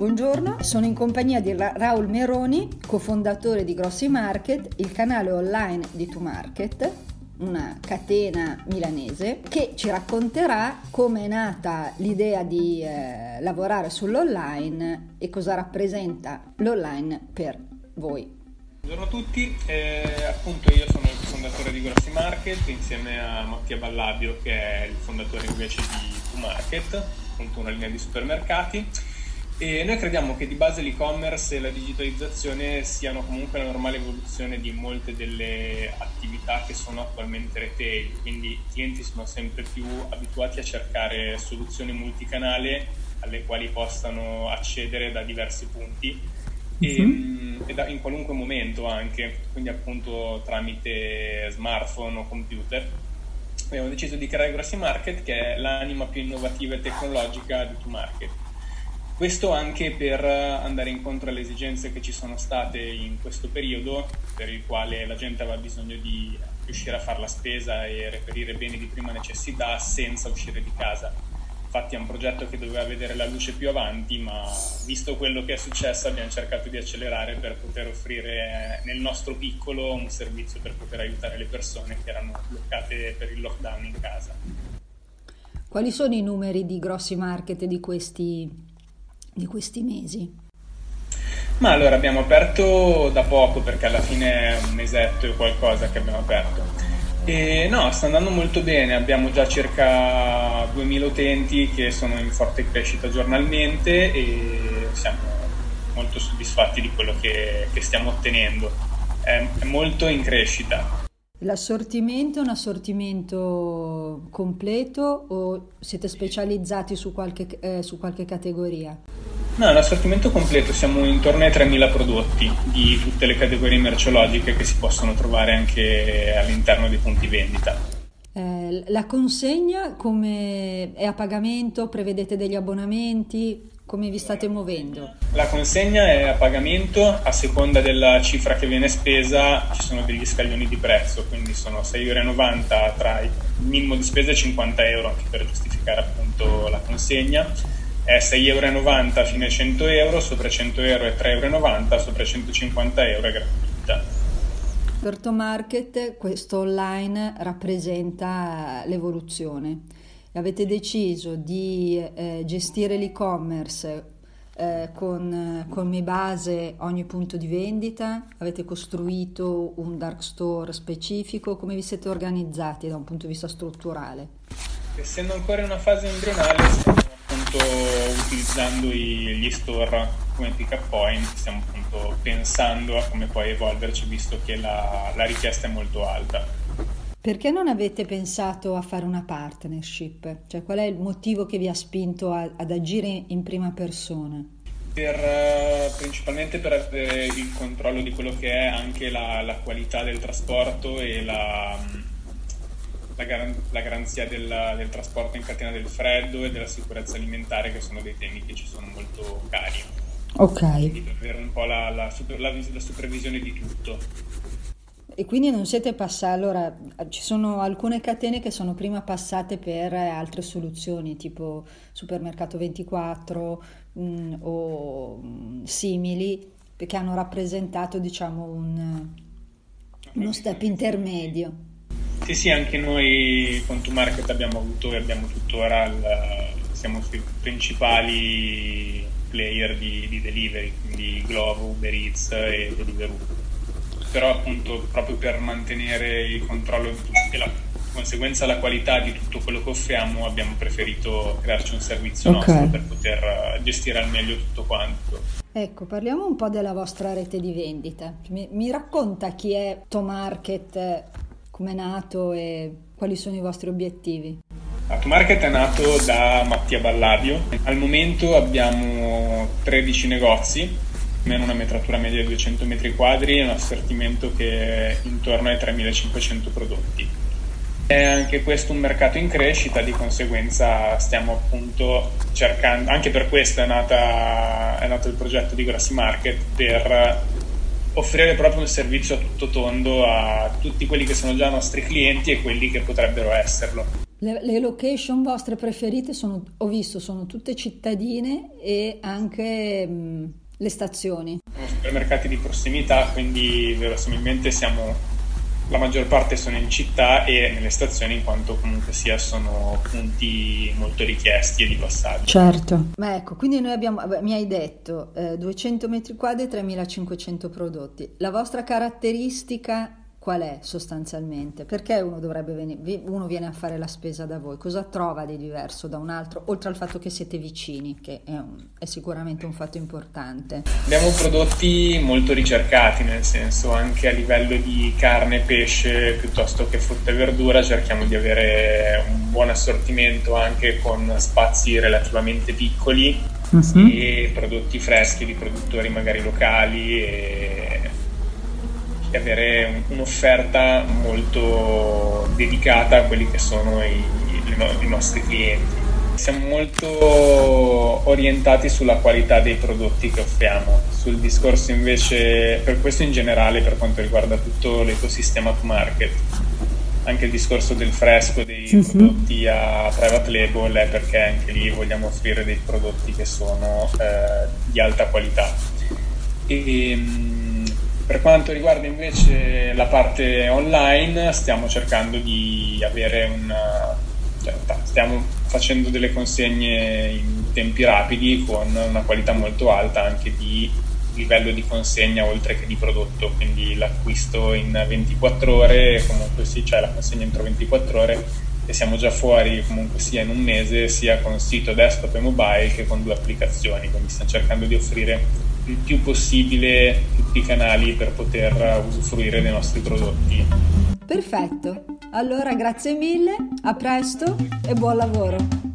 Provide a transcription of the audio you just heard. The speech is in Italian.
Buongiorno, sono in compagnia di Ra- Raul Meroni, cofondatore di Grossi Market, il canale online di To Market, una catena milanese, che ci racconterà come è nata l'idea di eh, lavorare sull'online e cosa rappresenta l'online per voi. Buongiorno a tutti, eh, appunto io sono il fondatore di Grossi Market insieme a Mattia Ballabio che è il fondatore invece di To Market, appunto una linea di supermercati e noi crediamo che di base l'e-commerce e la digitalizzazione siano comunque la normale evoluzione di molte delle attività che sono attualmente retail, quindi i clienti sono sempre più abituati a cercare soluzioni multicanale alle quali possano accedere da diversi punti e, uh-huh. e da, in qualunque momento anche, quindi appunto tramite smartphone o computer. Abbiamo deciso di creare Grossi Market che è l'anima più innovativa e tecnologica di 2Market questo anche per andare incontro alle esigenze che ci sono state in questo periodo, per il quale la gente aveva bisogno di riuscire a fare la spesa e reperire beni di prima necessità senza uscire di casa. Infatti è un progetto che doveva vedere la luce più avanti, ma visto quello che è successo abbiamo cercato di accelerare per poter offrire nel nostro piccolo un servizio per poter aiutare le persone che erano bloccate per il lockdown in casa. Quali sono i numeri di grossi market di questi di questi mesi? Ma allora abbiamo aperto da poco perché alla fine è un mesetto e qualcosa che abbiamo aperto. E no, sta andando molto bene, abbiamo già circa 2000 utenti che sono in forte crescita giornalmente e siamo molto soddisfatti di quello che, che stiamo ottenendo. È, è molto in crescita. L'assortimento è un assortimento completo o siete specializzati su qualche, eh, su qualche categoria? No, è un assortimento completo, siamo intorno ai 3.000 prodotti di tutte le categorie merceologiche che si possono trovare anche all'interno dei punti vendita. Eh, la consegna come è a pagamento? Prevedete degli abbonamenti? Come vi state muovendo? La consegna è a pagamento, a seconda della cifra che viene spesa ci sono degli scaglioni di prezzo, quindi sono 6,90 euro tra il minimo di spesa e 50 euro anche per giustificare appunto la consegna. È 6,90 euro fino a 100 euro, sopra 100 euro è 3,90 euro, sopra 150 euro è gratuita. Per To Market questo online rappresenta l'evoluzione avete deciso di eh, gestire l'e-commerce eh, con come base ogni punto di vendita, avete costruito un dark store specifico, come vi siete organizzati da un punto di vista strutturale? Essendo ancora in una fase embrionale appunto utilizzando gli store come pick up point, stiamo appunto pensando a come poi evolverci visto che la, la richiesta è molto alta. Perché non avete pensato a fare una partnership? Cioè, qual è il motivo che vi ha spinto a, ad agire in prima persona? Per, uh, principalmente per avere il controllo di quello che è anche la, la qualità del trasporto e la, la, gar- la garanzia del, del, trasporto in catena del freddo e della sicurezza alimentare, che sono dei temi che ci sono molto cari. Ok. Quindi per avere un po' la, la supervisione di tutto. E quindi non siete passati, allora ci sono alcune catene che sono prima passate per altre soluzioni tipo Supermercato 24 mh, mm, o mh, mm, simili che hanno rappresentato diciamo un, uno step intermedio. Sì, sì, anche noi con To Market abbiamo avuto e abbiamo tuttora, il, siamo sui principali player di, di delivery, quindi Glovo, Uber Eats e Deliveroo però appunto proprio per mantenere il controllo e la conseguenza la qualità di tutto quello che offriamo abbiamo preferito crearci un servizio okay. nostro per poter gestire al meglio tutto quanto. Ecco, parliamo un po' della vostra rete di vendita. Mi, mi racconta chi è Tomarket, come è nato e quali sono i vostri obiettivi? Market è nato da Mattia Balladio. Al momento abbiamo 13 negozi meno una metratura media di 200 metri quadri e un assortimento che è intorno ai 3500 prodotti. È anche questo un mercato in crescita, di conseguenza stiamo appunto cercando, anche per questo è, nata, è nato il progetto di Grossi Market, per offrire proprio un servizio a tutto tondo a tutti quelli che sono già nostri clienti e quelli che potrebbero esserlo. Le, le, location vostre preferite sono, ho visto, sono tutte cittadine e anche mh, le stazioni. Sono supermercati di prossimità, quindi verosimilmente siamo la maggior parte sono in città e nelle stazioni in quanto comunque sia sono punti molto richiesti e di passaggio. Certo. Ma ecco, quindi noi abbiamo, mi hai detto, eh, 200 metri quadri e 3500 prodotti. La vostra caratteristica qual è sostanzialmente? Perché uno, dovrebbe venire, uno viene a fare la spesa da voi? Cosa trova di diverso da un altro, oltre al fatto che siete vicini, che è, un, è sicuramente un fatto importante? Abbiamo prodotti molto ricercati, nel senso anche a livello di carne, pesce, piuttosto che frutta e verdura, cerchiamo di avere un buon assortimento anche con spazi relativamente piccoli uh-huh. e prodotti freschi di produttori magari locali e e avere un'offerta molto dedicata a quelli che sono i, i nostri clienti. Siamo molto orientati sulla qualità dei prodotti che offriamo, sul discorso invece, per questo in generale per quanto riguarda tutto l'ecosistema to market, anche il discorso del fresco dei mm-hmm. prodotti a private label è perché anche lì vogliamo offrire dei prodotti che sono eh, di alta qualità. E, per quanto riguarda invece la parte online, stiamo cercando di avere un... Cioè, stiamo facendo delle consegne in tempi rapidi con una qualità molto alta anche di livello di consegna oltre che di prodotto, quindi l'acquisto in 24 ore, comunque sì, cioè la consegna entro 24 ore e siamo già fuori comunque sia in un mese sia con sito desktop e mobile che con due applicazioni, quindi stiamo cercando di offrire il più possibile tutti i canali per poter usufruire dei nostri prodotti. Perfetto, allora grazie mille, a presto e buon lavoro.